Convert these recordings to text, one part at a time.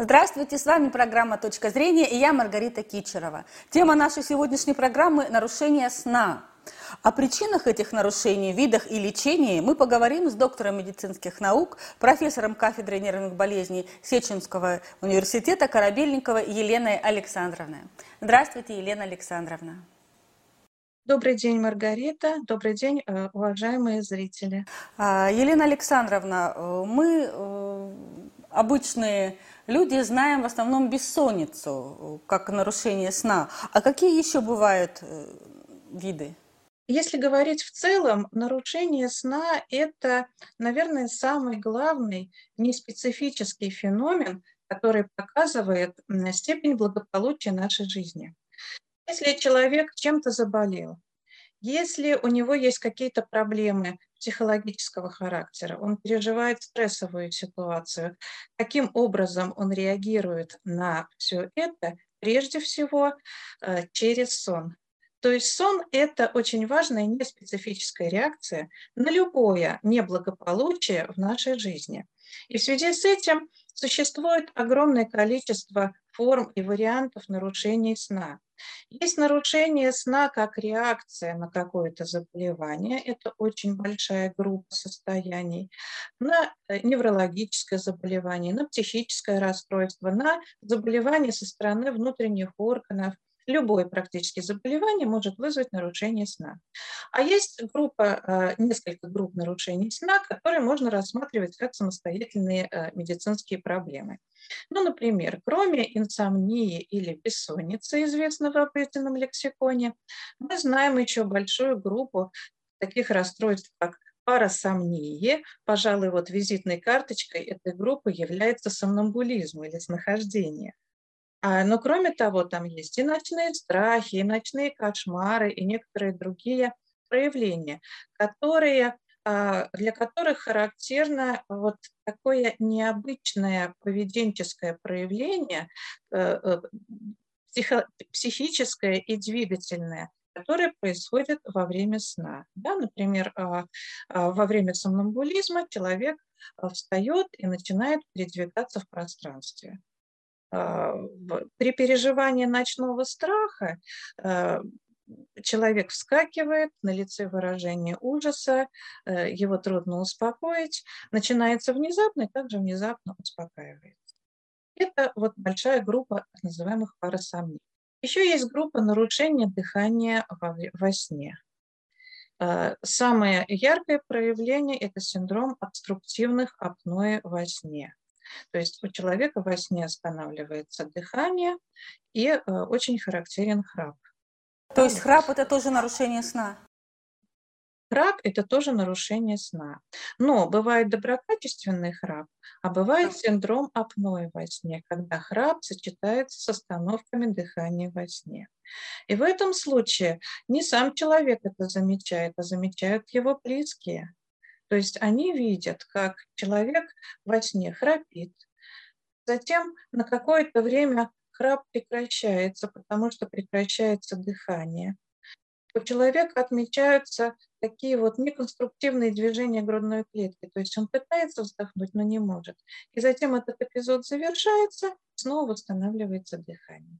Здравствуйте, с вами программа «Точка зрения» и я Маргарита Кичерова. Тема нашей сегодняшней программы – нарушение сна. О причинах этих нарушений, видах и лечении мы поговорим с доктором медицинских наук, профессором кафедры нервных болезней Сеченского университета Корабельникова Еленой Александровной. Здравствуйте, Елена Александровна. Добрый день, Маргарита. Добрый день, э, уважаемые зрители. А, Елена Александровна, э, мы э, обычные люди знаем в основном бессонницу, как нарушение сна. А какие еще бывают виды? Если говорить в целом, нарушение сна – это, наверное, самый главный неспецифический феномен, который показывает степень благополучия нашей жизни. Если человек чем-то заболел, если у него есть какие-то проблемы психологического характера, он переживает стрессовую ситуацию, каким образом он реагирует на все это, прежде всего э, через сон. То есть сон – это очень важная неспецифическая реакция на любое неблагополучие в нашей жизни. И в связи с этим существует огромное количество форм и вариантов нарушений сна. Есть нарушение сна как реакция на какое-то заболевание, это очень большая группа состояний, на э, неврологическое заболевание, на психическое расстройство, на заболевание со стороны внутренних органов, любое практически заболевание может вызвать нарушение сна. А есть группа, э, несколько групп нарушений сна, которые можно рассматривать как самостоятельные э, медицинские проблемы. Ну, например, кроме инсомнии или бессонницы, известной в обыденном лексиконе, мы знаем еще большую группу таких расстройств, как парасомнии. Пожалуй, вот визитной карточкой этой группы является сомнамбулизм или снахождение. А, но кроме того, там есть и ночные страхи, и ночные кошмары, и некоторые другие проявления, которые, а, для которых характерно вот такое необычное поведенческое проявление, э, э, психическое и двигательное, которое происходит во время сна. Да, например, а, во время сомнамбулизма человек встает и начинает передвигаться в пространстве. А, при переживании ночного страха а, человек вскакивает, на лице выражение ужаса, э, его трудно успокоить, начинается внезапно и также внезапно успокаивается. Это вот большая группа так называемых парасомний. Еще есть группа нарушения дыхания во сне. А, самое яркое проявление – это синдром обструктивных апноэ во сне. То есть у человека во сне останавливается дыхание и э, очень характерен храп. То есть храп – это тоже нарушение сна? Храп – это тоже нарушение сна. Но бывает доброкачественный храп, а бывает синдром апноэ во сне, когда храп сочетается с остановками дыхания во сне. И в этом случае не сам человек это замечает, а замечают его близкие. То есть они видят, как человек во сне храпит, затем на какое-то время храп прекращается, потому что прекращается дыхание. У человека отмечаются такие вот неконструктивные движения грудной клетки, то есть он пытается вздохнуть, но не может. И затем этот эпизод завершается, снова восстанавливается дыхание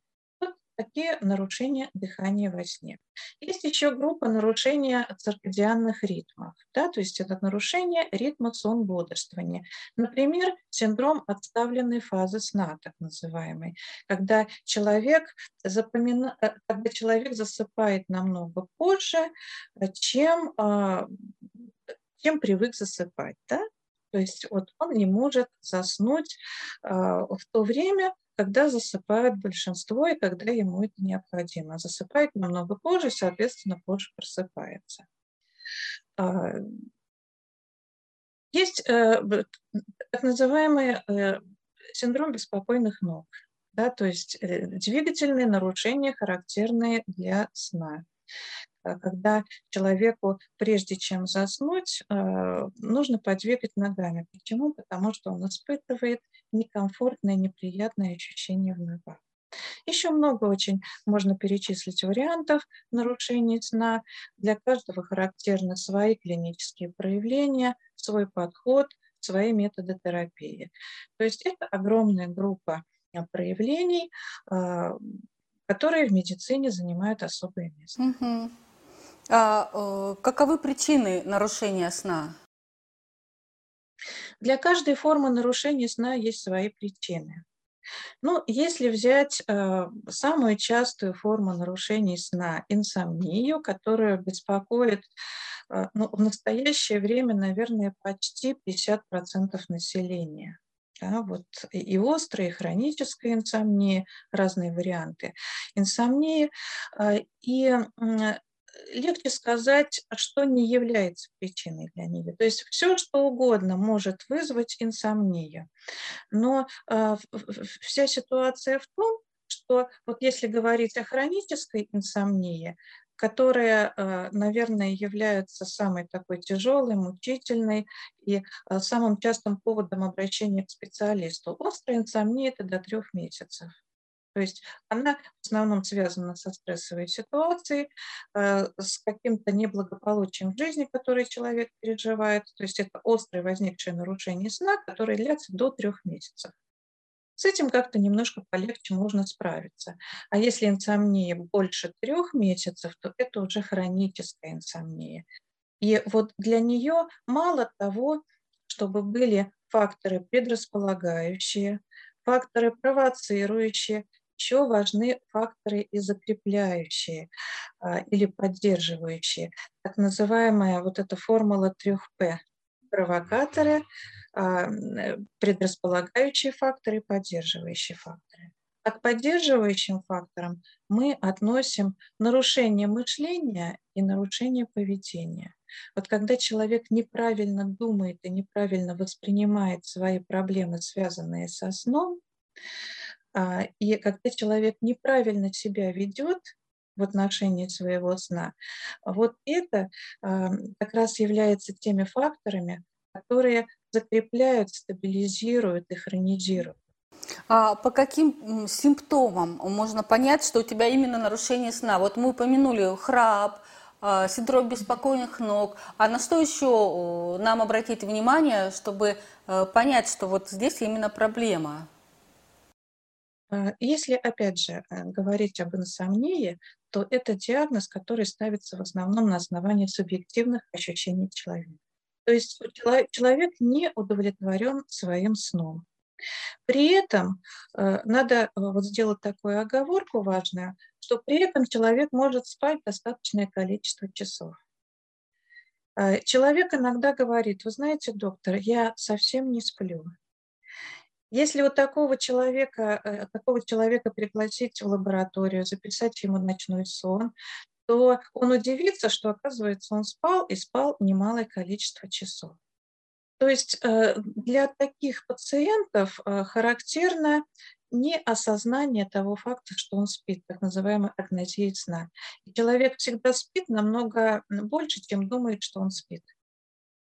такие нарушения дыхания во сне. Есть еще группа нарушения циркадианных ритмов, да, то есть это нарушение ритма сон-бодрствования. Например, синдром отставленной фазы сна, так называемый, когда человек, запомина... Э, когда человек засыпает намного позже, э, чем, а, чем привык засыпать. Да? То есть вот он не может заснуть а, в то время, когда засыпает большинство и когда ему это необходимо. Засыпает намного позже, соответственно, позже просыпается. А, есть э, так называемый э, синдром беспокойных ног, да, то есть э, двигательные нарушения, характерные для сна. А когда человеку, прежде чем заснуть, а, нужно подвигать ногами. Почему? Потому что он испытывает некомфортное, неприятное ощущение в ногах. Еще много очень можно перечислить вариантов нарушений сна. Для каждого характерны свои клинические проявления, свой подход, свои методы терапии. То есть это огромная группа проявлений, которые в медицине занимают особое место. Угу. А э, каковы причины нарушения сна? Для каждой формы нарушения сна есть свои причины. Ну, если взять э, самую частую форму нарушений сна – инсомнию, которая беспокоит э, ну, в настоящее время, наверное, почти 50% населения. Да, вот и острая, и хроническая инсомния, разные варианты инсомнии. Э, и легче сказать, что не является причиной для нее. То есть все, что угодно может вызвать инсомнию. Но э, вся ситуация в том, что вот если говорить о хронической инсомнии, которая, э, наверное, является самой такой тяжелой, мучительной и э, самым частым поводом обращения к специалисту. Острая инсомния – это до трех месяцев. То есть она в основном связана со стрессовой ситуацией, э, с каким-то неблагополучием в жизни, который человек переживает. То есть это острое возникшее нарушение сна, которое длится до трех месяцев. С этим как-то немножко полегче можно справиться. А если инсомния больше трех месяцев, то это уже хроническая инсомния. И вот для нее мало того, чтобы были факторы предрасполагающие, факторы провоцирующие, еще важны факторы и закрепляющие а, или поддерживающие. Так называемая вот эта формула 3П. Провокаторы, а, предрасполагающие факторы, поддерживающие факторы. А к поддерживающим факторам мы относим нарушение мышления и нарушение поведения. Вот когда человек неправильно думает и неправильно воспринимает свои проблемы, связанные со сном, а, и когда человек неправильно себя ведет в отношении своего сна, вот это а, как раз является теми факторами, которые закрепляют, стабилизируют и хронизируют. А по каким симптомам можно понять, что у тебя именно нарушение сна? Вот мы упомянули храп, а, синдром беспокойных ног. А на что еще нам обратить внимание, чтобы э, понять, что вот здесь именно проблема? А, если, опять же, э, говорить об инсомнии, то это диагноз, который ставится в основном на основании субъективных ощущений человека. То есть человек не удовлетворен своим сном. При этом э, надо э, вот сделать такую оговорку важную, что при этом человек может спать достаточное количество часов. Человек иногда говорит, вы знаете, доктор, я совсем не сплю. Если вот такого человека, э, такого человека пригласить в лабораторию, записать ему ночной сон, то он удивится, что, оказывается, он спал и спал немалое количество часов. То есть э, для таких пациентов э, характерно неосознание того факта, что он спит, так называемая агнозия сна. И человек всегда спит намного больше, чем думает, что он спит.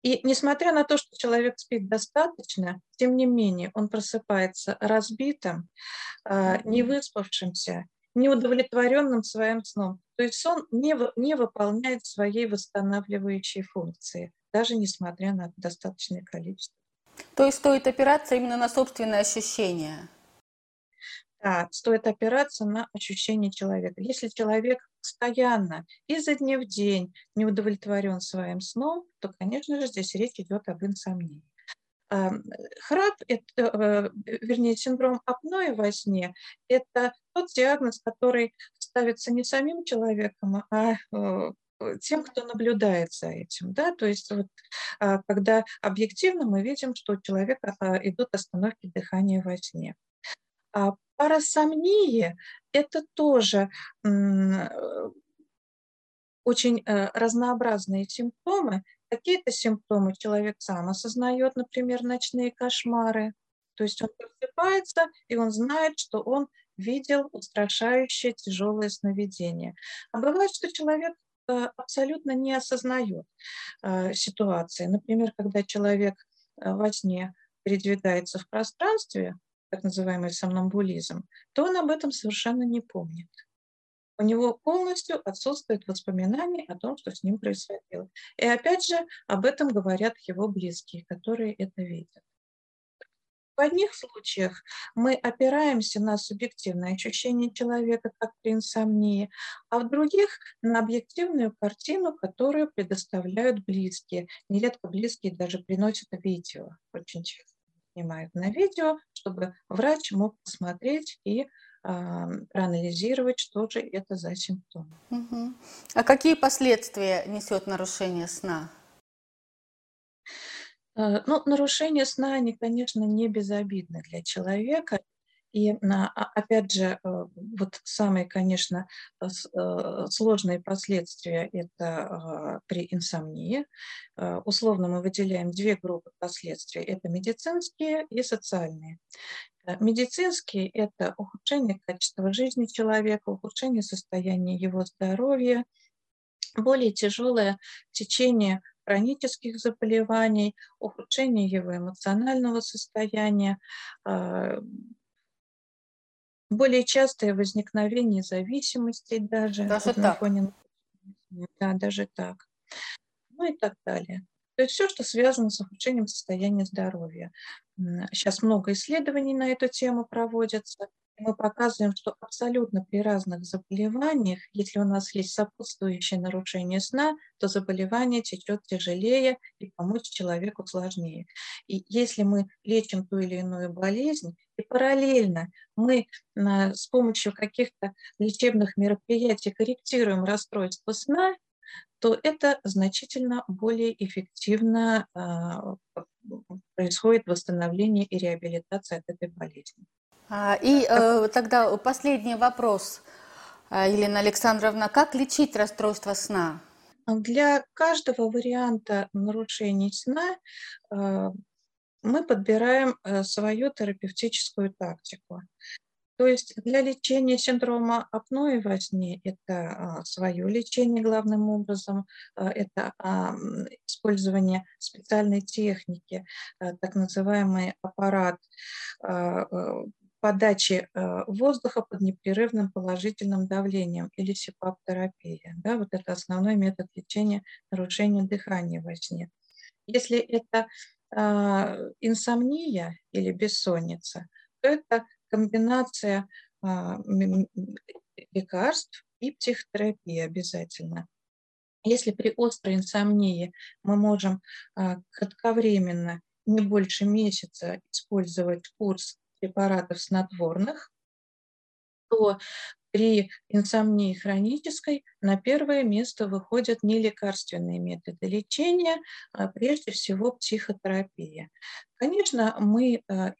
И несмотря на то, что человек спит достаточно, тем не менее он просыпается разбитым, а, не выспавшимся, неудовлетворенным своим сном. То есть сон не, не выполняет своей восстанавливающей функции, даже несмотря на достаточное количество. То есть стоит опираться именно на собственные ощущения? Да, стоит опираться на ощущения человека. Если человек постоянно, изо дня в день не удовлетворен своим сном, то, конечно же, здесь речь идет об инсомнии. Храп, это, э, вернее, синдром апноэ во сне, это тот диагноз, который ставится не самим человеком, а э, тем, кто наблюдает за этим. Да? То есть вот, а, когда объективно мы видим, что у человека а, идут остановки дыхания во сне. А парасомния – это тоже очень э, разнообразные симптомы. Какие-то симптомы человек сам осознает, например, ночные кошмары. То есть он просыпается, и он знает, что он видел устрашающее тяжелое сновидение. А бывает, что человек э, абсолютно не осознает э, ситуации. Например, когда человек во сне передвигается в пространстве, так называемый сомнамбулизм, то он об этом совершенно не помнит. у него полностью отсутствует воспоминаний о том, что с ним происходило. И опять же, об этом говорят его близкие, которые это видят. В одних случаях мы опираемся на субъективное ощущение человека, как при инсомнии, а в других – на объективную картину, которую предоставляют близкие. Нередко близкие даже приносят видео, очень часто снимают на видео, чтобы врач мог посмотреть и а, проанализировать, что же это за симптомы. Угу. А какие последствия несет нарушение сна? Э, ну, нарушение сна, они, конечно, не безобидны для человека. И а, опять же, э, вот самые, конечно, э, сложные последствия – это при инсомнии. Условно мы выделяем две группы последствий – это медицинские и социальные. Медицинские – это ухудшение качества жизни человека, ухудшение состояния его здоровья, более тяжелое течение хронических заболеваний, ухудшение его эмоционального состояния, более частое возникновение зависимостей даже. Даже так? Фоне... Да, даже так. Ну и так далее. То есть все, что связано с ухудшением состояния здоровья. Сейчас много исследований на эту тему проводятся мы показываем, что абсолютно при разных заболеваниях, если у нас есть сопутствующее нарушение сна, то заболевание течет тяжелее и помочь человеку сложнее. И если мы лечим ту или иную болезнь, и параллельно мы с помощью каких-то лечебных мероприятий корректируем расстройство сна, то это значительно более эффективно а, происходит восстановление и реабилитация от этой болезни. А, и э, тогда последний вопрос, а, Елена Александровна. Как лечить расстройство сна? Для каждого варианта нарушений сна э, мы подбираем э, свою терапевтическую тактику. То есть для лечения синдрома апноэ во сне это а, свое лечение главным образом, это использование специальной техники, так называемый аппарат подачи э, воздуха под непрерывным положительным давлением или сипап-терапия. Да, вот это основной метод лечения нарушения дыхания во сне. Если это э, инсомния или бессонница, то это комбинация э, лекарств и психотерапии обязательно. Если при острой инсомнии мы можем э, кратковременно, не больше месяца, использовать курс препаратов снотворных, то при инсомнии хронической на первое место выходят нелекарственные методы лечения, а прежде всего психотерапия. Конечно, мы а,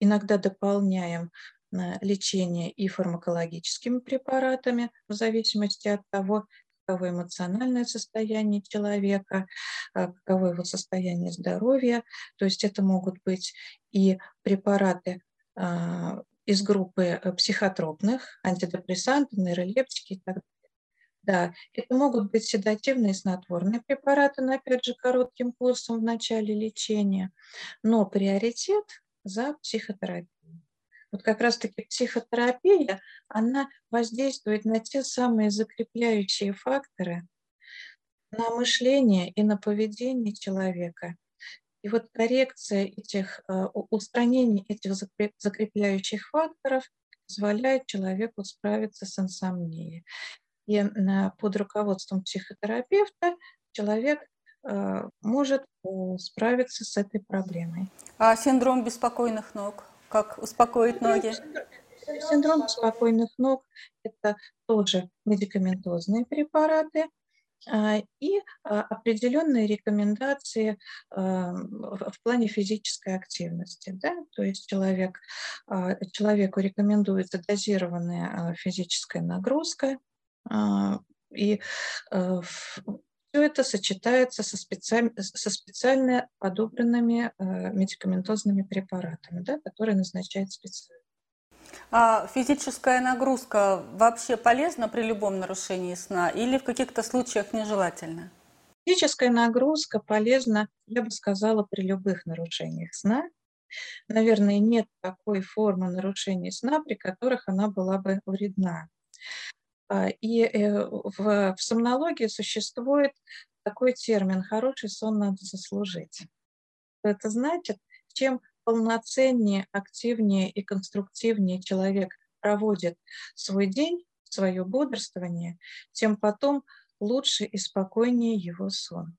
иногда дополняем а, лечение и фармакологическими препаратами в зависимости от того, каково эмоциональное состояние человека, а, каково его состояние здоровья. То есть это могут быть и препараты а, из группы э, психотропных, антидепрессанты, нейролептики и так далее. Да, это могут быть седативные снотворные препараты, но опять же коротким курсом в начале лечения, но приоритет за психотерапией. Вот как раз-таки психотерапия, она воздействует на те самые закрепляющие факторы, на мышление и на поведение человека. И вот коррекция этих, э, устранение этих закрепляющих факторов позволяет человеку справиться с инсомнией. И под руководством психотерапевта человек э, может э, справиться с этой проблемой. А синдром беспокойных ног? Как успокоить ноги? Синдром спокойных ног – это тоже медикаментозные препараты а, и а, определенные рекомендации а, в плане физической активности. Да? То есть человек, человеку рекомендуется дозированная физическая нагрузка, и все это сочетается со, специаль... со специально подобранными э, медикаментозными препаратами, да, которые назначают специально. А физическая нагрузка вообще полезна при любом нарушении сна или в каких-то случаях нежелательна? Физическая нагрузка полезна, я бы сказала, при любых нарушениях сна. Наверное, нет такой формы нарушения сна, при которых она была бы вредна. А, и э, в, в сомнологии существует такой термин «хороший сон надо заслужить». Это значит, чем полноценнее, активнее и конструктивнее человек проводит свой день, свое бодрствование, тем потом лучше и спокойнее его сон.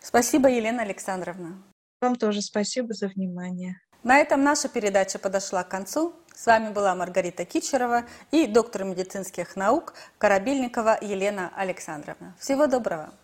Спасибо, Елена Александровна. Вам тоже спасибо за внимание. На этом наша передача подошла к концу. С вами была Маргарита Кичерова и доктор медицинских наук Корабельникова Елена Александровна. Всего доброго!